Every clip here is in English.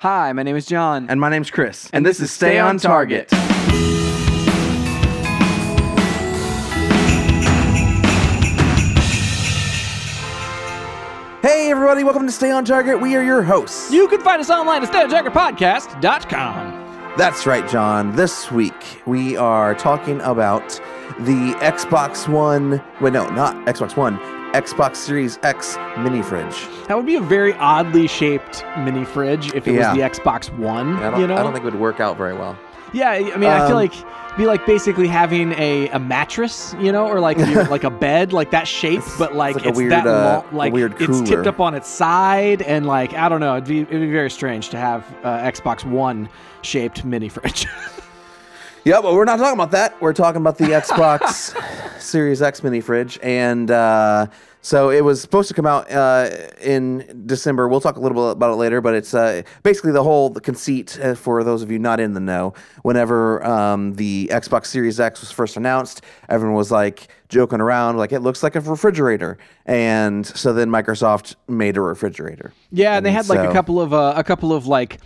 Hi, my name is John. And my name's Chris. And this is Stay on Target. Hey, everybody, welcome to Stay on Target. We are your hosts. You can find us online at StayOnTargetPodcast.com. That's right, John. This week we are talking about the Xbox One. Wait, no, not Xbox One. Xbox Series X mini fridge. That would be a very oddly shaped mini fridge if it Yeah. was the Xbox One. I don't, you know? I don't think it would work out very well. yeah, I mean, I feel Um, like it'd be like basically having a, a mattress, you know, or like your, like a bed, like that shape, It's- but like it's like it's weird, that uh, long, like weird it's tipped up on its side, and like I don't know, it'd be it'd be very strange to have uh, Xbox One shaped mini fridge. Yeah, but we're not talking about that. We're talking about the Xbox Series X mini fridge. And uh, so it was supposed to come out uh, in December. We'll talk a little bit about it later, but it's uh, basically the whole the conceit uh, for those of you not in the know. Whenever um, the Xbox Series X was first announced, everyone was like joking around, like it looks like a refrigerator. And so then Microsoft made a refrigerator. Yeah, and they had like a couple of uh, a couple of like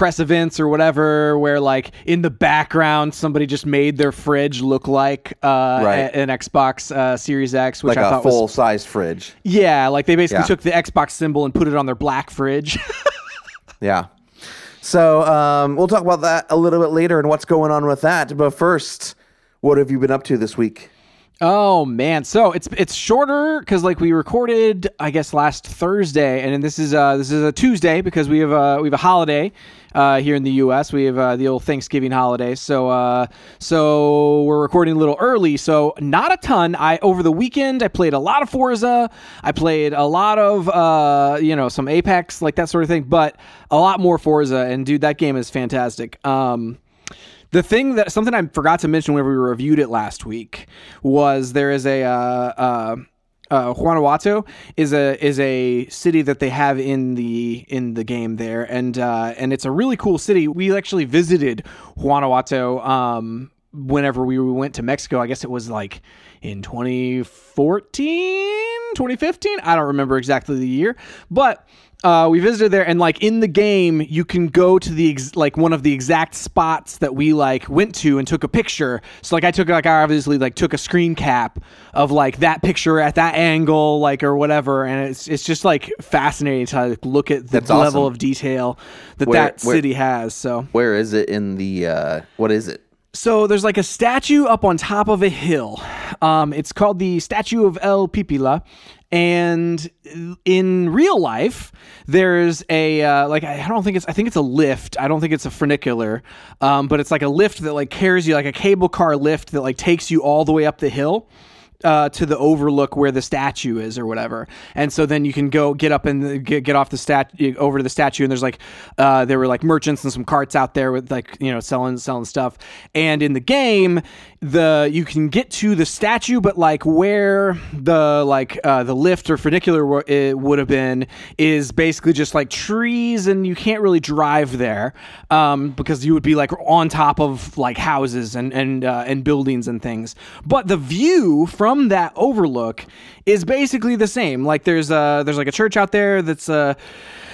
press events or whatever where like in the background somebody just made their fridge look like uh, Right. a- an Xbox uh, Series X, which Like I a thought full was size fridge. yeah, like they basically Yeah. took the Xbox symbol and put it on their black fridge. Yeah. So um, we'll talk about that a little bit later and what's going on with that. But first, what have you been up to this week? Oh man, so it's it's shorter because like we recorded I guess last Thursday, and this is uh this is a Tuesday because we have uh we have a holiday uh here in the U.S. We have uh, the old Thanksgiving holiday, so uh so we're recording a little early. So not a ton. I over the weekend I played a lot of Forza. I played a lot of uh you know some Apex like that sort of thing, but a lot more Forza. And dude, that game is fantastic. Um. The thing that something I forgot to mention whenever we reviewed it last week was there is a uh, uh, uh, Guanajuato is a is a city that they have in the in the game there, and uh, and it's a really cool city. We actually visited Guanajuato um, whenever we went to Mexico. I guess it was like in 2014, 2015. I don't remember exactly the year, but uh, we visited there and like in the game you can go to the ex- like one of the exact spots that we like went to and took a picture so like i took like i obviously like took a screen cap of like that picture at that angle like or whatever and it's it's just like fascinating to like, look at the That's level awesome. of detail that Where- that where- city has so Where is it in the? Uh, what is it? So there's like a statue up on top of a hill. Um, it's called the Statue of El Pipila. And in real life, there's a uh, like I don't think it's I think it's a lift. I don't think it's a funicular, um, but it's like a lift that like carries you like a cable car lift that like takes you all the way up the hill uh, to the overlook where the statue is or whatever. And so then you can go get up and get, get off the stat over to the statue. And there's like, uh, there were like merchants and some carts out there with like, you know, selling, selling stuff. And in the game, the, you can get to the statue, but like where the, like, uh, the lift or funicular wo- it would have been is basically just like trees and you can't really drive there, um, because you would be like on top of like houses and, and, uh, and buildings and things. But the view from that overlook is basically the same. Like there's a there's like a church out there that's uh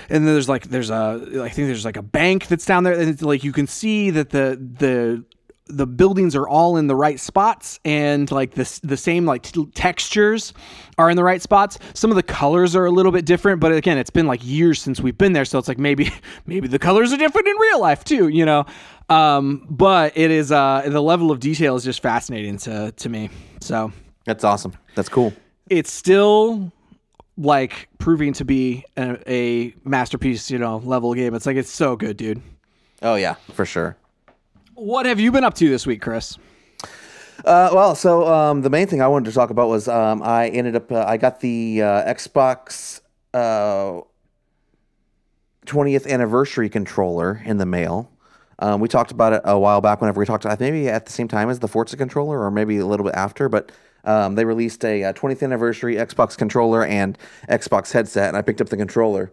and there's like there's a I think there's like a bank that's down there and it's like you can see that the the the buildings are all in the right spots and like the the same like t- textures are in the right spots. Some of the colors are a little bit different, but again, it's been like years since we've been there, so it's like maybe maybe the colors are different in real life too, you know. Um, but it is uh the level of detail is just fascinating to to me. So That's awesome. That's cool. it's still like proving to be a, a masterpiece, you know, level game. It's like it's so good, dude. Oh, yeah, for sure. What have you been up to this week, Chris? Uh, well, so um, the main thing I wanted to talk about was um, I ended up, uh, I got the uh, Xbox uh, 20th anniversary controller in the mail. Um, we talked about it a while back whenever we talked, maybe at the same time as the Forza controller or maybe a little bit after, but um, they released a, uh 20th anniversary Xbox controller and Xbox headset, and I picked up the controller.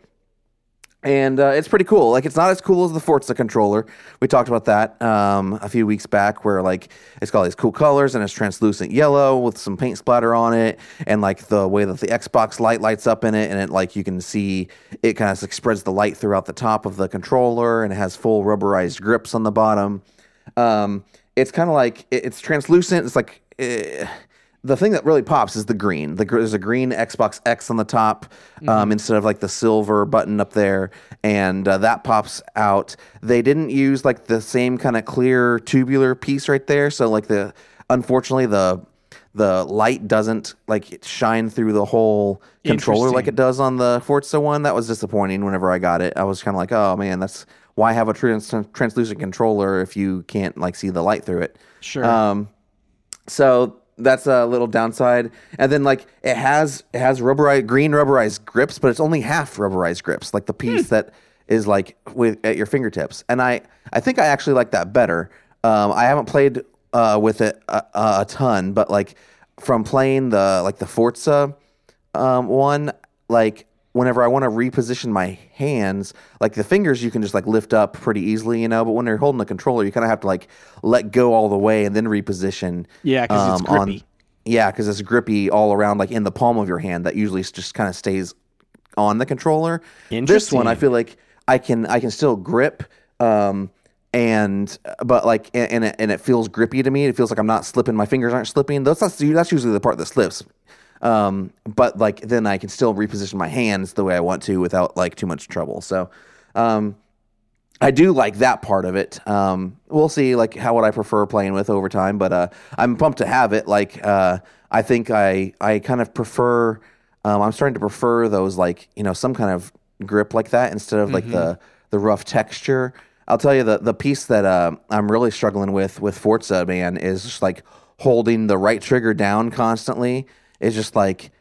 and uh, it's pretty cool. Like it's not as cool as the Forza controller. We talked about that um, a few weeks back, where like it's got all these cool colors and it's translucent yellow with some paint splatter on it, and like the way that the Xbox light lights up in it, and it like you can see it kind of like, spreads the light throughout the top of the controller, and it has full rubberized grips on the bottom. Um, it's kind of like it- it's translucent. It's like. eh, the thing that really pops is the green. The, there's a green Xbox X on the top um, instead of like the silver button up there, and uh, that pops out. They didn't use like the same kind of clear tubular piece right there, so like the unfortunately the the light doesn't like it shine through the whole controller like it does on the Forza one. That was disappointing. Whenever I got it, I was kind of like, oh man, that's why have a trans- translucent controller if you can't like see the light through it. Sure. Um, so that's a little downside. And then like it has it has rubberized green rubberized grips, but it's only half rubberized grips, like the piece that is like with at your fingertips. And I I think I actually like that better. Um, I haven't played uh, with it a, a ton, but like from playing the like the Forza um, one, like whenever I want to reposition my hands, like the fingers you can just like lift up pretty easily, you know. But when you're holding the controller, you kind of have to like let go all the way and then reposition. Yeah, 'cause it's on- grippy. yeah, because it's grippy all around, like in the palm of your hand. That usually just kind of stays on the controller. This one, I feel like I can I can still grip. Um, and but like and, and it, and it feels grippy to me. It feels like I'm not slipping. My fingers aren't slipping. That's that's, that's usually the part that slips. Um, but like then I can still reposition my hands the way I want to without like too much trouble. So, um, I do like that part of it. Um, we'll see like how would I prefer playing with over time, but uh, I'm pumped to have it. Like uh, I think I I kind of prefer. Um, I'm starting to prefer those like you know some kind of grip like that instead of like the the rough texture. I'll tell you the the piece that uh, I'm really struggling with with Forza man is just like holding the right trigger down constantly. Is just like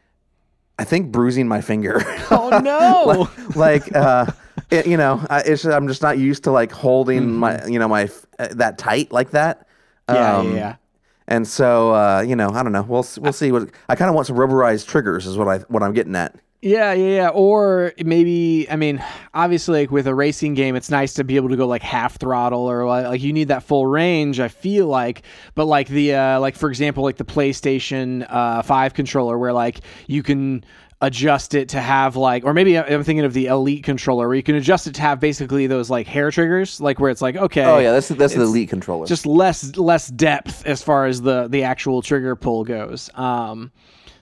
I think bruising my finger. oh no. like uh it, you know I, it's i'm just not used to like holding my you know my uh, that tight like that Mm-hmm. Yeah, Um, yeah, yeah. and so uh you know i don't know we'll we'll see what i kind of want some rubberized triggers is what i what i'm getting at Yeah, yeah, yeah. Or maybe, I mean, obviously, like with a racing game, it's nice to be able to go like half throttle or like, you need that full range. I feel like, but like the uh, like for example, like the PlayStation uh, Five controller, where like you can adjust it to have like, or maybe I'm thinking of the Elite controller, where you can adjust it to have basically those like hair triggers, like where it's like, okay, oh yeah that's that's the elite controller just less less depth as far as the the actual trigger pull goes. Um,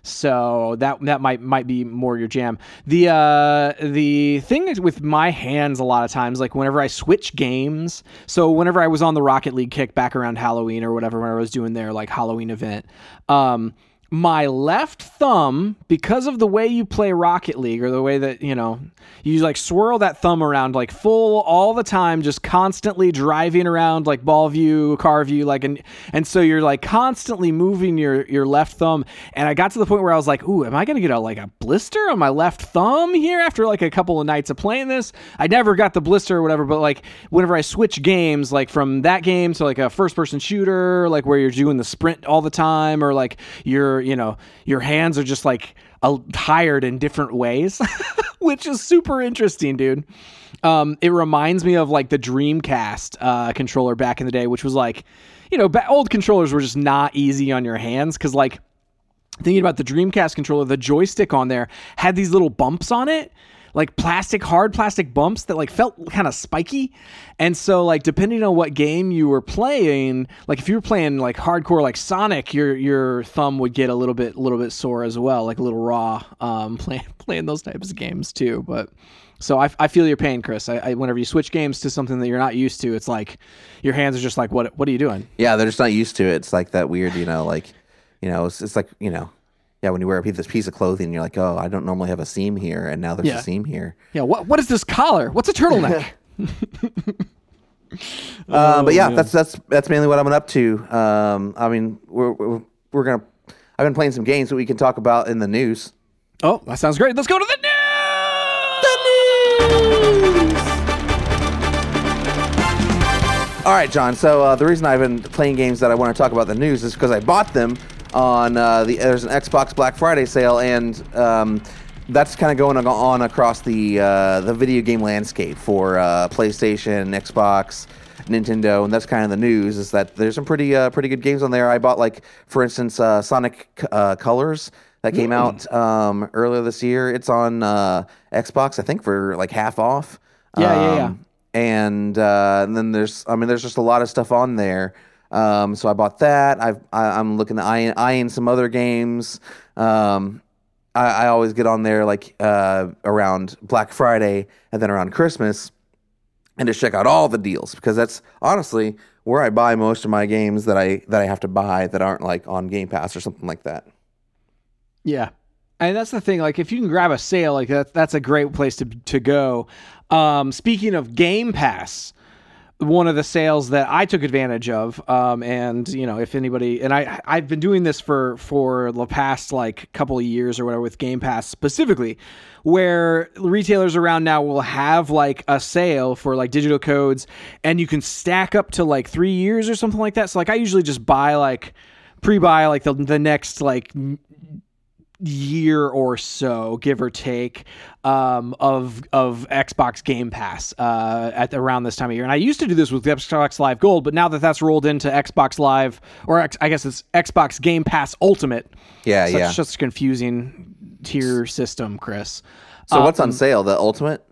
so that that might might be more your jam. The uh, the thing is with my hands a lot of times, like whenever I switch games. So whenever I was on the Rocket League kick back around Halloween or whatever, when I was doing their like Halloween event, um, my left thumb, because of the way you play Rocket League or the way that, you know, you like swirl that thumb around like full all the time, just constantly driving around like ball view, car view, like, and, and so you're like constantly moving your, your left thumb. And I got to the point where I was like, ooh, am I going to get a, like a blister on my left thumb here after like a couple of nights of playing this? I never got the blister or whatever, but like whenever I switch games, like from that game to like a first person shooter, like where you're doing the sprint all the time, or like you're, you know, your hands are just like tired in different ways, which is super interesting, dude. Um, it reminds me of like the Dreamcast uh, controller back in the day, which was like, you know, ba- old controllers were just not easy on your hands because like thinking about the Dreamcast controller, the joystick on there had these little bumps on it, like plastic, hard plastic bumps that like felt kind of spiky. And so like depending on what game you were playing, like if you were playing like hardcore like Sonic, your your thumb would get a little bit a little bit sore as well, like a little raw um playing playing those types of games too. But so I, I feel your pain, Chris. I, I whenever you switch games to something that you're not used to, it's like your hands are just like what what are you doing? yeah they're just not used to it it's like that weird you know like you know it's, it's like you know yeah when you wear a piece, this piece of clothing you're like oh i don't normally have a seam here and now there's Yeah. a seam here Yeah, what what is this collar? What's a turtleneck? Uh, but yeah, that's that's that's mainly what I've been up to. Um, I mean, we're, we're we're gonna. I've been playing some games that we can talk about in the news. Oh, that sounds great. Let's go to the news the news. All right, John. So uh, the reason I've been playing games that I want to talk about the news is because I bought them on uh, the there's an Xbox Black Friday sale, and um, that's kind of going on across the uh, the video game landscape for uh, PlayStation, Xbox, Nintendo, and that's kind of the news. Is that there's some pretty uh, pretty good games on there. I bought like, for instance, uh, Sonic uh, Colors that came out um, earlier this year. It's on uh, Xbox, I think, for like half off. Yeah, yeah, yeah. Um, And, uh, and then there's, I mean, there's just a lot of stuff on there. Um, so I bought that. I've, I, I'm looking at eyeing, eyeing some other games. Um, I, I always get on there like uh, around Black Friday and then around Christmas and just check out all the deals because that's honestly where I buy most of my games that I that I have to buy that aren't like on Game Pass or something like that. Yeah. And that's the thing. Like, if you can grab a sale, like that, that's a great place to to go. Um, speaking of Game Pass, one of the sales that I took advantage of, um, and you know, if anybody, and I I've been doing this for for the past like couple of years or whatever with Game Pass specifically, where retailers around now will have like a sale for like digital codes, and you can stack up to like three years or something like that. So like, I usually just buy like pre-buy like the the next like year or so, give or take, um, of of Xbox Game Pass uh, at around this time of year. And I used to do this with Xbox Live Gold, but now that that's rolled into Xbox Live, or X, I guess it's Xbox Game Pass Ultimate. Yeah, yeah. Such a confusing tier system, Chris. So what's Um, on sale? The Ultimate?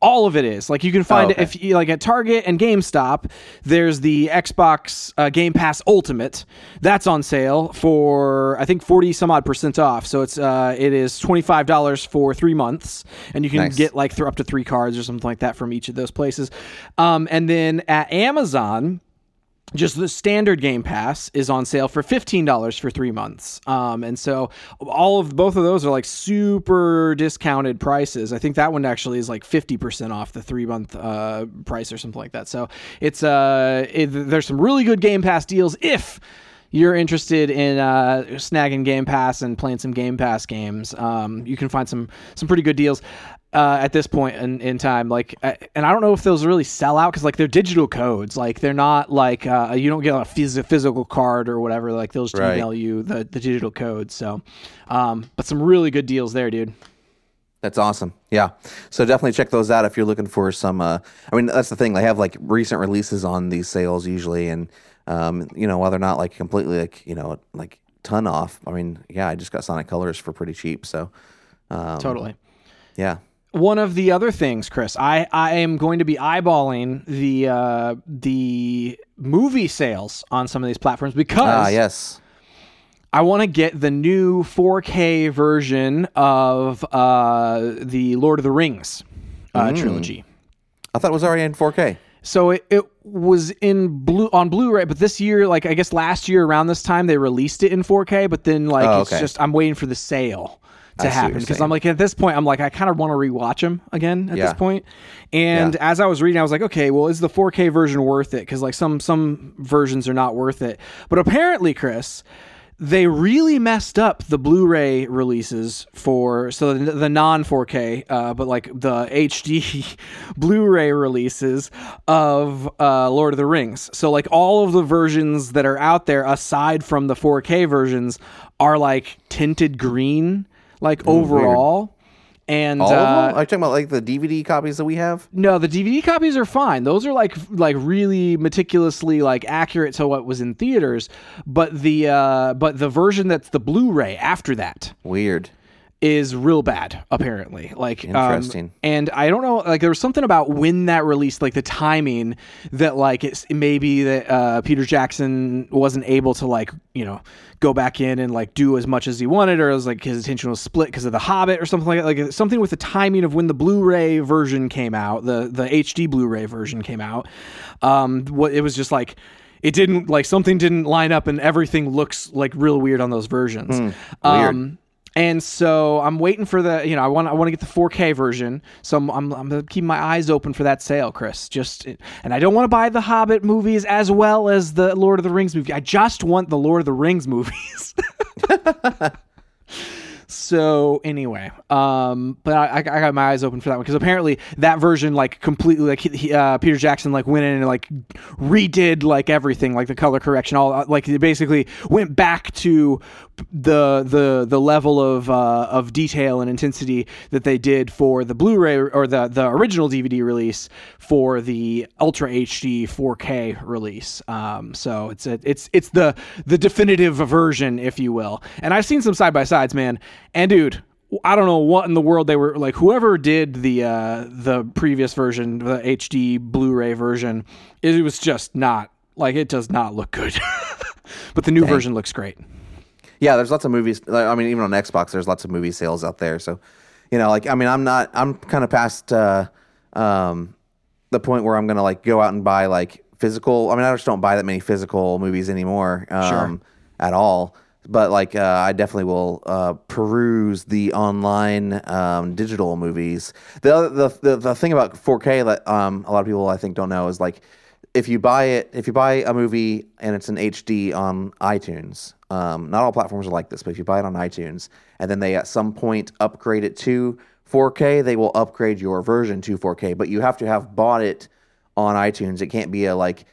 All of it is like you can find Oh, okay. it if you like at Target and GameStop. There's the Xbox uh, Game Pass Ultimate that's on sale for I think forty some odd percent off. So it's uh, it is twenty five dollars for three months, and you can Nice. get like th- up to three cards or something like that from each of those places. Um, and then at Amazon. Just the standard Game Pass is on sale for fifteen dollars for three months, um, and so all of both of those are like super discounted prices. I think that one actually is like fifty percent off the three month uh, price or something like that. So it's uh, it, there's some really good Game Pass deals if you're interested in uh, snagging Game Pass and playing some Game Pass games. Um, you can find some some pretty good deals. Uh, at this point in, in time, like, uh, and I don't know if those really sell out because like they're digital codes, like they're not like uh, you don't get a phys- physical card or whatever. Like they'll just Right. email you the, the digital codes. So, um, but some really good deals there, dude. That's awesome. Yeah. So definitely check those out if you're looking for some. Uh, I mean, that's the thing. They have like recent releases on these sales usually, and um, you know, while they're not like completely like you know like ton off. I mean, yeah, I just got Sonic Colors for pretty cheap. So um, Totally. yeah. One of the other things, Chris, I, I am going to be eyeballing the uh, the movie sales on some of these platforms because Ah, yes. I want to get the new 4K version of uh, the Lord of the Rings uh, Mm. trilogy. I thought it was already in 4K. So it, it was in blue on Blu-ray, but this year, like I guess last year around this time, they released it in 4K. But then, like, Oh, it's just I'm waiting for the sale to happen because. I'm like at this point, I'm like I kind of want to rewatch them again at Yeah. this point. And Yeah. as I was reading, I was like, okay, well, is the 4K version worth it? Because like some some versions are not worth it. But apparently, Chris. They really messed up the Blu-ray releases for so the, the non 4K, uh, but like the HD Blu-ray releases of uh, Lord of the Rings. So like all of the versions that are out there, aside from the 4K versions, are like tinted green, like overall. And Mm, All uh, of them? Are you talking about like the DVD copies that we have? no, the DVD copies are fine. Those are like like really meticulously like accurate to what was in theaters. But the uh, but the version that's the Blu-ray after that Weird. Is real bad apparently. Like um, Interesting. and i don't know like there was something about when that released like the timing that like it's maybe that uh peter jackson wasn't able to like you know go back in and like do as much as he wanted or it was like his attention was split because of the hobbit or something like that. Like something with the timing of when the blu-ray version came out the the hd blu-ray version came out. Um what it was just like it didn't like something didn't line up and everything looks like real weird on those versions. Weird. um and so I'm waiting for the, you know, I want I want to get the 4K version. So I'm I'm, I'm keep my eyes open for that sale, Chris. Just and I don't want to buy the Hobbit movies as well as the Lord of the Rings movie. I just want the Lord of the Rings movies. So anyway, um, but I, I got my eyes open for that one because apparently that version like completely like he, uh, Peter Jackson like went in and like redid like everything like the color correction all like they basically went back to the the the level of uh, of detail and intensity that they did for the Blu-ray or the the original DVD release for the Ultra HD 4K release. Um, so it's a, it's it's the the definitive version, if you will. And I've seen some side by sides, man. And dude, I don't know what in the world they were like. Whoever did the uh, the previous version, the HD Blu-ray version, it was just not like it does not look good. but the new version looks great. Yeah, there's lots of movies. like, I mean, even on Xbox, there's lots of movie sales out there. So, you know, like I mean, I'm not. I'm kind of past uh, um, the point where I'm gonna like go out and buy like physical. I mean, I just don't buy that many physical movies anymore. Um, Sure. At all. But like, uh, I definitely will uh, peruse the online um, digital movies. The, the the the thing about 4K that um, a lot of people I think don't know is like if you buy it, if you buy a movie and it's in HD on iTunes, um, not all platforms are like this, but if you buy it on iTunes and then they at some point upgrade it to 4K, they will upgrade your version to 4K. But you have to have bought it on iTunes. It can't be a like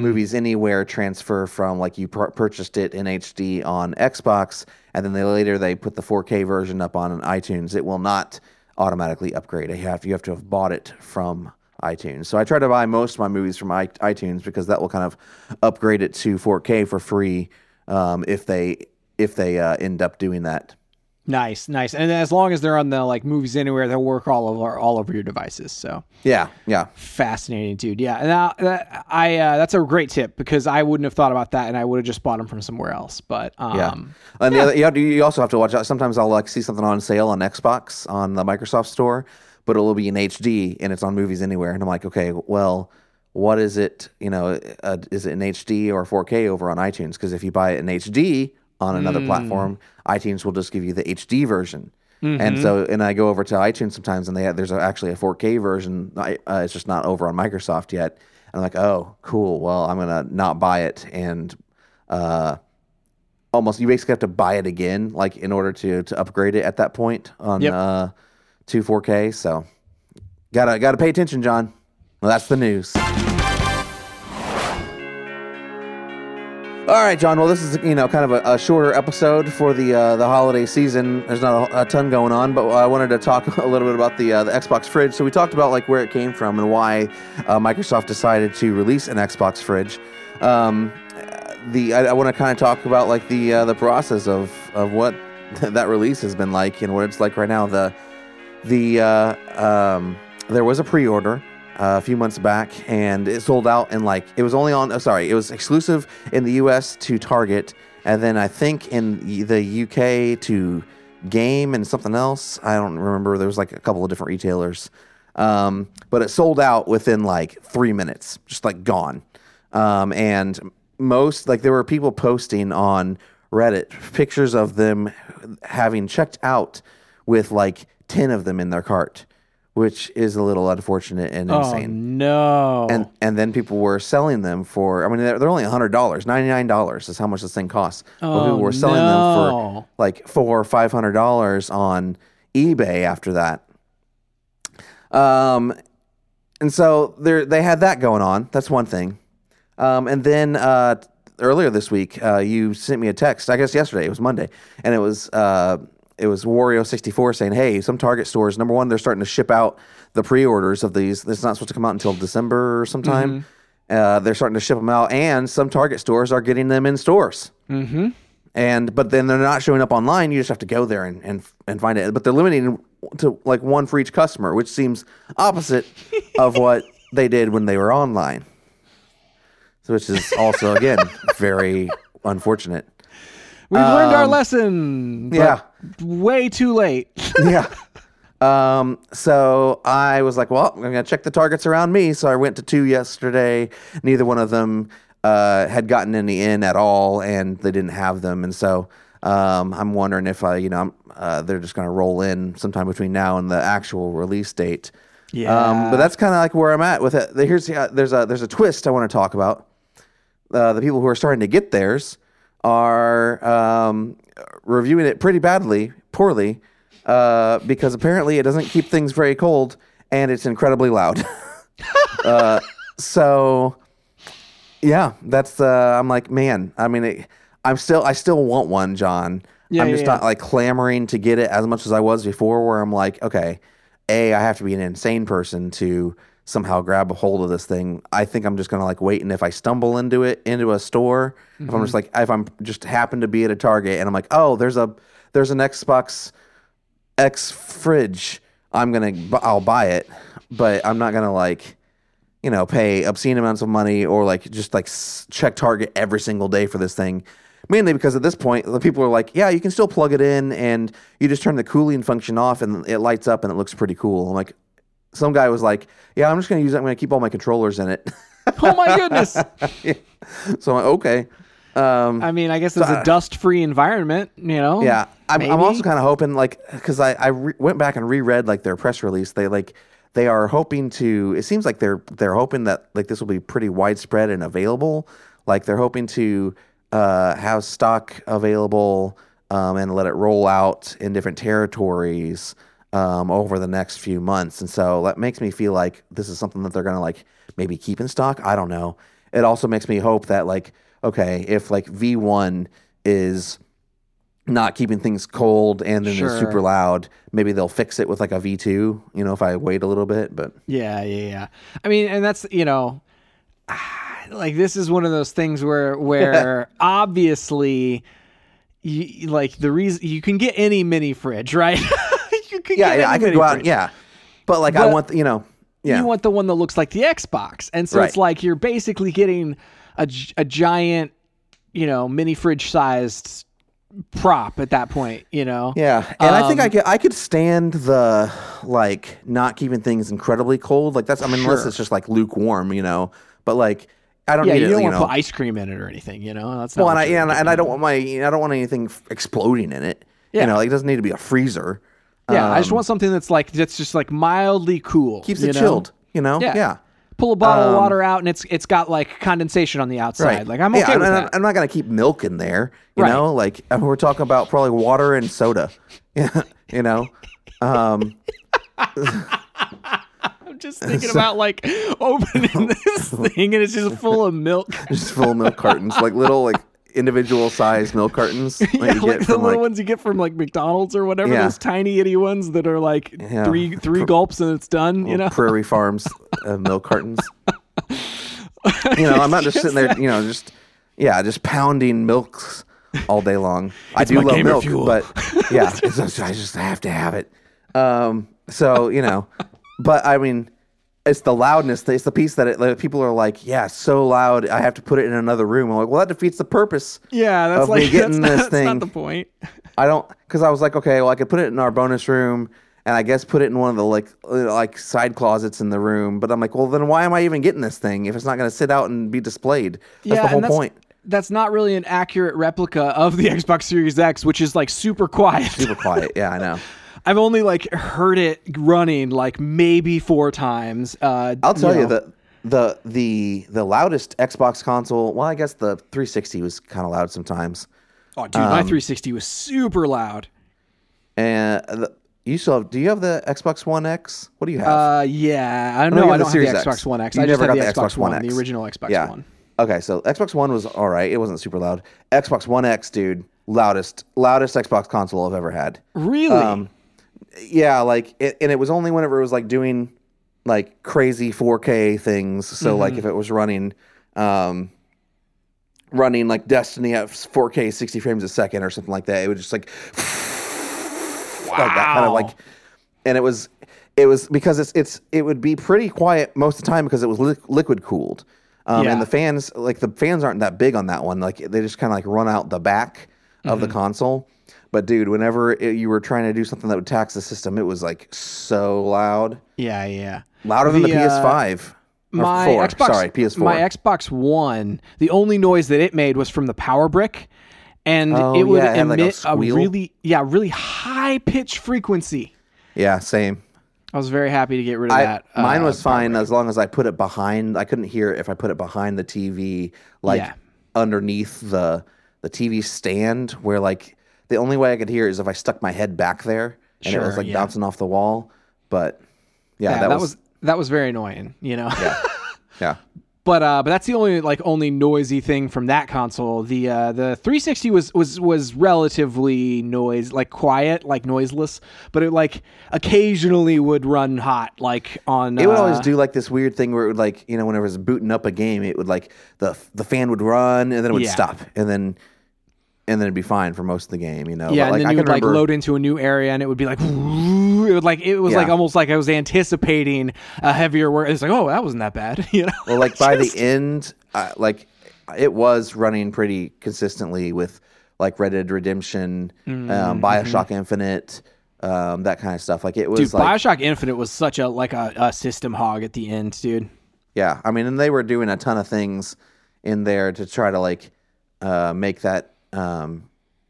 movies anywhere transfer from like you pur- purchased it in HD on Xbox and then they later they put the 4K version up on iTunes. It will not automatically upgrade. You have you have to have bought it from iTunes. So I try to buy most of my movies from iTunes because that will kind of upgrade it to 4K for free um, if they if they uh, end up doing that. Nice, nice. And as long as they're on the like movies anywhere, they'll work all over all over your devices. So Yeah, yeah. fascinating, dude. Yeah, and I, that, I uh, that's a great tip because I wouldn't have thought about that, and I would have just bought them from somewhere else. But um, Yeah, and the other, you, to- you also have to watch out. Sometimes I'll like see something on sale on Xbox on the Microsoft Store, but it'll be in HD and it's on Movies Anywhere, and I'm like, okay, well, what is it? You know, uh, is it in HD or 4K over on iTunes? Because if you buy it in HD on another platform, iTunes will just give you the HD version. And so, and I go over to iTunes sometimes, and they have, there's a, actually a 4K version. I- Uh, it's just not over on Microsoft yet. And I'm like, oh, cool. Well, I'm gonna not buy it and uh, almost you basically have to buy it again, like in order to to upgrade it at that point on Yep. uh, to 4K. So gotta gotta pay attention, John. Well, that's the news. All right, John. Well, this is you know kind of a, a shorter episode for the uh, the holiday season. There's not a, a ton going on, but I wanted to talk a little bit about the uh, the Xbox fridge. So we talked about like where it came from and why uh, Microsoft decided to release an Xbox fridge. Um, the I, I want to kind of talk about like the uh, the process of of what that release has been like and what it's like right now. The the uh, um, there was a pre-order a few months back and it sold out in like it was only on uh, sorry it was exclusive in the us to target and then i think in the uk to game and something else. I don't remember. There was like a couple of different retailers. Um, but it sold out within like three minutes just like gone. Um, and most like there were people posting on reddit pictures of them having checked out with like 10 of them in their cart which is a little unfortunate and oh insane. no, and and then people were selling them for i mean they're, they're only $100 $99 is how much this thing costs. But Oh, people were selling them for like four or five hundred dollars on ebay after that. Um and so there they had that going on. That's one thing. Um and then uh earlier this week uh you sent me a text i guess yesterday it was monday and it was uh it was Wario sixty four saying, "Hey, some Target stores. Number one, they're starting to ship out the pre-orders of these. This is not supposed to come out until December or sometime. Uh, they're starting to ship them out, and some Target stores are getting them in stores. Mm-hmm. And but then they're not showing up online. You just have to go there and and, and find it. But they're limiting to like one for each customer, which seems opposite of what they did when they were online. So which is also again very unfortunate. We've learned our lesson. but yeah. way too late. yeah. Um, so I was like, well, I'm gonna check the targets around me. So I went to two yesterday. Neither one of them uh, had gotten any in at all, and they didn't have them. And so um, I'm wondering if I, you know, I'm, uh, they're just gonna roll in sometime between now and the actual release date. Um, Yeah. but that's kind of like where I'm at with it. Here's uh, there's a there's a twist I want to talk about. Uh, the people who are starting to get theirs are um, reviewing it pretty badly, poorly uh, because apparently it doesn't keep things very cold and it's incredibly loud. uh, so yeah, that's uh, I'm like, man, I mean, it, I'm still I still want one, John. Yeah, I'm just yeah. not like clamoring to get it as much as I was before. Where I'm like, okay, a I have to be an insane person to somehow grab a hold of this thing. I think I'm just gonna like wait, and if I stumble into it into a store, if Mm-hmm. I'm just like if I'm just happen to be at a Target and I'm like, oh, there's a there's an Xbox X fridge, I'm gonna I'll buy it, but I'm not gonna like you know, pay obscene amounts of money or like just like check Target every single day for this thing. Mainly because at this point, the people are like, yeah, you can still plug it in and you just turn the cooling function off and it lights up and it looks pretty cool. I'm like, some guy was like, yeah, I'm just going to use it. I'm going to keep all my controllers in it. Oh my goodness. so I'm like, okay. Um, I mean, I guess it's a dust-free environment, you know. Yeah, I'm, I'm also kind of hoping like because I I re- went back and reread like their press release. They like they are hoping to. It seems like they're they're hoping that like this will be pretty widespread and available. Like they're hoping to uh, have stock available um, and let it roll out in different territories um, over the next few months. And so that makes me feel like this is something that they're gonna like maybe keep in stock. I don't know. It also makes me hope that like okay, if like V1 is not keeping things cold and then Sure. super loud. Maybe they'll fix it with like a V2, you know, if I wait a little bit. But Yeah, yeah, yeah. I mean, and that's you know, like this is one of those things where where obviously, you, like the reason you can get any mini fridge, right? you can yeah, yeah, I could go out. Yeah. But like, I But want, you know, yeah. You want the one that looks like the Xbox, and so it's like you're basically getting a, a giant, you know, mini fridge sized prop at that point. You know. yeah. And I Um, think I could, I could stand the like not keeping things incredibly cold. Like that's, I mean, unless it's just like lukewarm, you know, but like, I don't Yeah, need you it, don't want to put ice cream in it or anything. You know, that's not. well, and I, yeah, and, and I don't want my, I don't want anything f- exploding in it. Yeah. You know, like it doesn't need to be a freezer. Yeah, I just Um, want something that's like that's just like mildly cool. keeps it know? chilled. You know, Yeah. yeah. Pull a bottle of Um, water out and it's it's got like condensation on the outside. Like I'm okay yeah, with and, that. I'm not gonna keep milk in there. You Right. know, like uh, we're talking about probably water and soda. Yeah, you know. Um, I'm just thinking about like opening this thing and it's just full of milk. just full of milk cartons, like little like individual size milk cartons yeah, you like the from little like ones you get from like McDonald's or whatever. Yeah. Those tiny itty ones that are like Yeah. three three gulps and it's done. You know. Prairie Farms uh, milk cartons. you know, I'm not just sitting there, you know, just yeah, just pounding milks all day long. I do love milk, but yeah, just, I just have to have it. Um, so you know, but I mean, it's the loudness. It's the piece that it, like, people are like, yeah, so loud. I have to put it in another room. I'm like, well, that defeats the purpose. Yeah, that's like getting that's, this that's thing. not the point. I don't because I was like, okay, well, I could put it in our bonus room, and I guess put it in one of the like uh, like side closets in the room. But I'm like, well, then why am I even getting this thing if it's not going to sit out and be displayed? That's yeah, the whole that's, point. That's not really an accurate replica of the Xbox Series X, which is like super quiet. Super quiet. Yeah, I know. I've only like heard it running like maybe four times. Uh, I'll tell you, know. that the the the loudest Xbox console. Well, I guess the 360 was kind of loud sometimes. Oh, dude, my 360 was super loud. And the, you still have? Do you have the Xbox One X? What do you have? Uh, yeah, I don't know I don't have the X. Xbox One X. You I never got the Xbox, Xbox One One, X. the original Xbox yeah. One. Okay, so Xbox One was all right. It wasn't super loud. Xbox One X, dude, loudest, loudest Xbox console I've ever had. Really? Um, yeah, like, it, and it was only whenever it was like doing like crazy 4K things. So like Mm-hmm. if it was running, um, running like Destiny at 4K 60 frames a second or something like that, it would just like, like that kind of like, and it was, it was because it's it's it would be pretty quiet most of the time because it was li- liquid cooled. Um, Yeah. And the fans, like the fans, aren't that big on that one. Like they just kind of like run out the back of Mm-hmm. the console. But dude, whenever it, you were trying to do something that would tax the system, it was like so loud, yeah, yeah. louder than the, The, uh, PS5. Or My four. Xbox, Sorry, PS4. My Xbox One, the only noise that it made was from the power brick, and Oh, it would yeah, it had, like, a emit a, really, yeah, really high pitch frequency. yeah, same. I was very happy to get rid of I, that. mine uh, was fine as long as I put it behind. I couldn't hear it if I put it behind the TV, like Yeah. underneath the the TV stand, where like the only way I could hear is if I stuck my head back there and it was like yeah. bouncing off the wall. But yeah, Yeah, that, was, that was very annoying, you know. yeah. yeah. but uh, but that's the only like only noisy thing from that console. The uh, the 360 was was was relatively noise like quiet, like noiseless, but it like occasionally would run hot, like on. It would always uh, do like this weird thing where it would like you know whenever it was booting up a game, it would like the the fan would run and then it would Yeah. stop and then and then it'd be fine for most of the game. You know, Yeah, But, and then I you would like load into a new area, and it would be like, it would like it was like almost like I was anticipating a heavier work. It's like, oh, that wasn't that bad, you know. Well, like by Just- the end, uh, like it was running pretty consistently with like Red Dead Redemption, Mm-hmm. um, Bioshock Infinite, um, that kind of stuff. Like it was dude, like Bioshock Infinite was such a like a, a system hog at the end, dude. yeah. I mean, and they were doing a ton of things in there to try to like uh, make that um,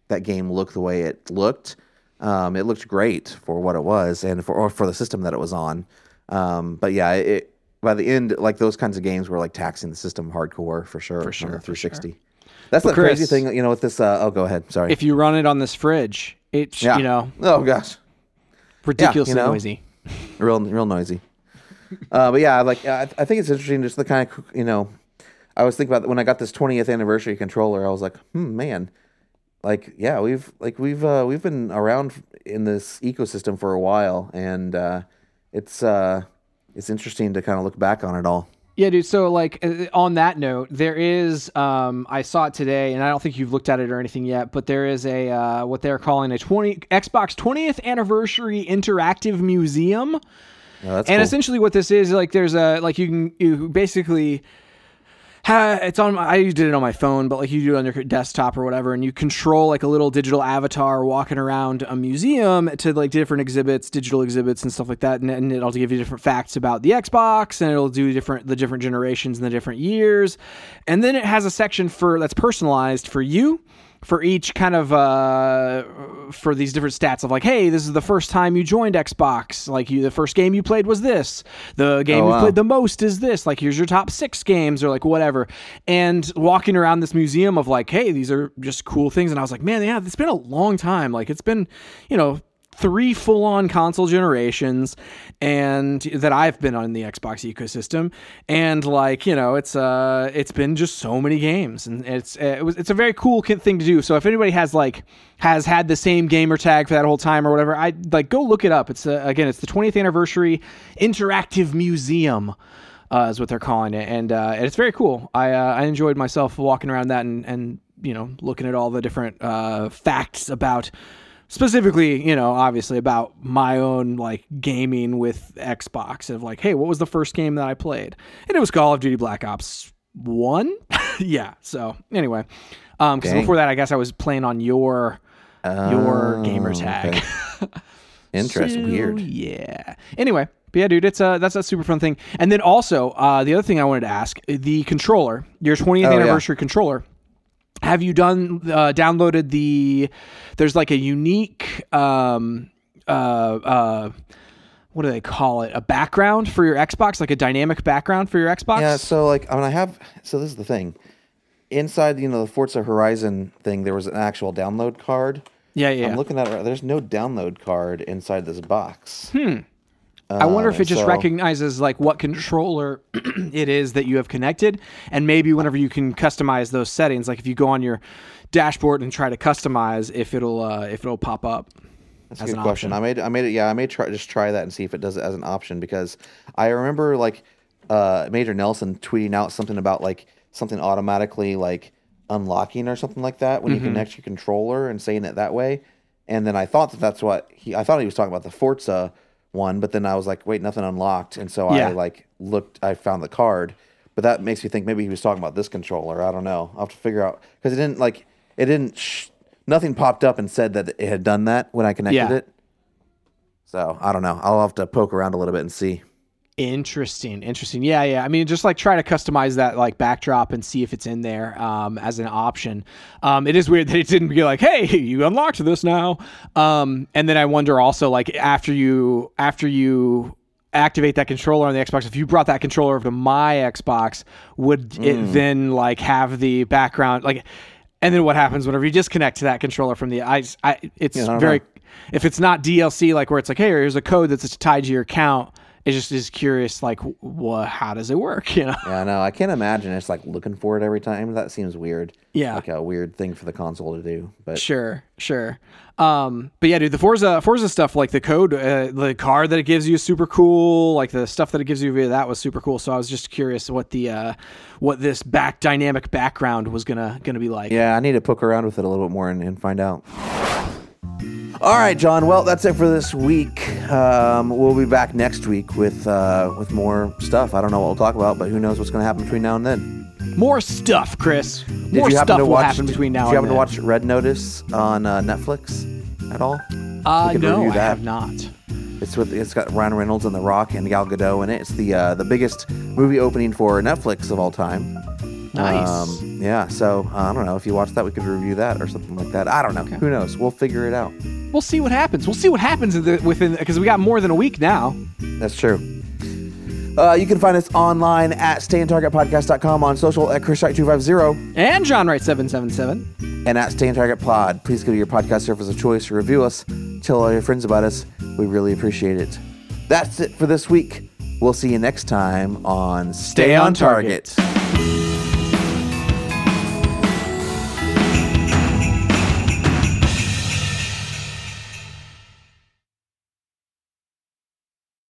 that game look the way it looked. Um, it looked great for what it was and for or for the system that it was on. Um, but yeah, it by the end, like those kinds of games were like taxing the system hardcore for sure. For sure, the 360. That's the Chris, crazy thing, you know. With this, uh, oh, go ahead. Sorry. If you run it on this fridge, it's yeah. you know Oh gosh, ridiculously know. noisy. real, real noisy. uh, but yeah, like I, I think it's interesting, just the kind of you know. I was thinking about when I got this 20th anniversary controller. I was like, hmm, man, like yeah, we've like we've uh, we've been around in this ecosystem for a while, and uh, it's uh, it's interesting to kind of look back on it all. Yeah, dude. So, like, uh, on that note, there is. Um, I saw it today, and I don't think you've looked at it or anything yet. But there is a uh, what they're calling a twenty Xbox 20th anniversary interactive museum. Oh, and cool. essentially, what this is like, there's a like you can you basically. It's on. I did it on my phone, but like you do it on your desktop or whatever, and you control like a little digital avatar walking around a museum to like different exhibits, digital exhibits and stuff like that, and, and it'll give you different facts about the Xbox, and it'll do different the different generations and the different years, and then it has a section for that's personalized for you for each kind of uh for these different stats of like hey this is the first time you joined xbox. Like you the first game you played was this. The game Oh, you wow. played the most is this. Like here's your top six games or like whatever. And walking around this museum of like hey these are just cool things. And i was like man yeah it's been a long time. Like it's been you know three full-on console generations and that I've been on the Xbox ecosystem. And like you know it's uh it's been just so many games. And it's it was it's a very cool thing to do. So if anybody has like has had the same gamer tag for that whole time or whatever I like go look it up. It's uh, again it's the 20th anniversary interactive museum uh, is what they're calling it, and uh, it's very cool. I uh, I enjoyed myself walking around that and and you know looking at all the different uh, facts about specifically you know obviously about my own like gaming with Xbox of like hey what was the first game that I played and it was Call of Duty Black Ops one yeah so anyway um because before that I guess I was playing on your your gamer tag. Interesting, So, weird. Yeah. Anyway, but yeah, dude, it's a that's a super fun thing. And then also, uh, the other thing I wanted to ask the controller, your 20th Oh, yeah. anniversary controller. Have you done uh, downloaded the? There's like a unique. Um, uh, uh, what do they call it? A background for your Xbox, like a dynamic background for your Xbox. Yeah, so like I mean, I have so this is the thing. Inside, you know, the Forza Horizon thing, there was an actual download card. yeah, yeah. I'm looking at it. There's no download card inside this box. I wonder if it just so- recognizes like what controller it is that you have connected, and maybe whenever you can customize those settings, like if you go on your dashboard and try to customize, if it'll uh, if it'll pop up. That's a good an question. I made I made it. Yeah, I may try just try that and see if it does it as an option because I remember like uh, Major Nelson tweeting out something about like something automatically like unlocking or something like that when you connect your controller and saying it that way. And then I thought that that's what he. I thought he was talking about the Forza one, but then I was like, wait, nothing unlocked, and so Yeah. I like looked. I found the card, but that makes me think maybe he was talking about this controller. I don't know. I'll have to figure out because it didn't like it didn't. Sh- nothing popped up and said that it had done that when I connected Yeah. it. So I don't know. I'll have to poke around a little bit and see. Interesting, interesting. Yeah, yeah. I mean, just like try to customize that like backdrop and see if it's in there um, as an option. Um, it is weird that it didn't be like, "Hey, you unlocked this now." Um, and then I wonder also like after you after you activate that controller on the Xbox, if you brought that controller over to my Xbox, would it then like have the background like? And then what happens whenever you disconnect to that controller from the I, I it's I very know. if it's not DLC like where it's like hey here's a code that's tied to your account it just is curious like what how does it work you know Yeah, no, I can't imagine it's like looking for it every time. That seems weird. Yeah. like a weird thing for the console to do. But Sure, sure. Um, but yeah, dude, the Forza Forza stuff, like the code, uh, the car that it gives you is super cool. Like the stuff that it gives you via that was super cool. So I was just curious what the uh, what this back dynamic background was gonna gonna be like. yeah, I need to poke around with it a little bit more and, and find out. All right, John. Well, that's it for this week. Um, we'll be back next week with uh, with more stuff. I don't know what we'll talk about, but who knows what's going to happen between now and then. More stuff, Chris. Did More you happen stuff to will watch? happen between now did you happen to watch Red Notice on uh, Netflix at all? Uh, no, I have not. It's with it's got Ryan Reynolds and The Rock and Gal Gadot in it. It's the uh, the biggest movie opening for Netflix of all time. Nice. Um, yeah, so uh, I don't know if you watch that, we could review that or something like that. I don't know. Who knows? We'll figure it out. We'll see what happens. We'll see what happens the, within because we got more than a week now. That's true. Uh, you can find us online at stayontargetpodcast.com on social at ChrisWright250 And John Wright seven seven seven. and at Stay on Target Pod. Please go to your podcast service of choice to review us. Tell all your friends about us. We really appreciate it. That's it for this week. We'll see you next time on Stay, Stay on on Target. Target.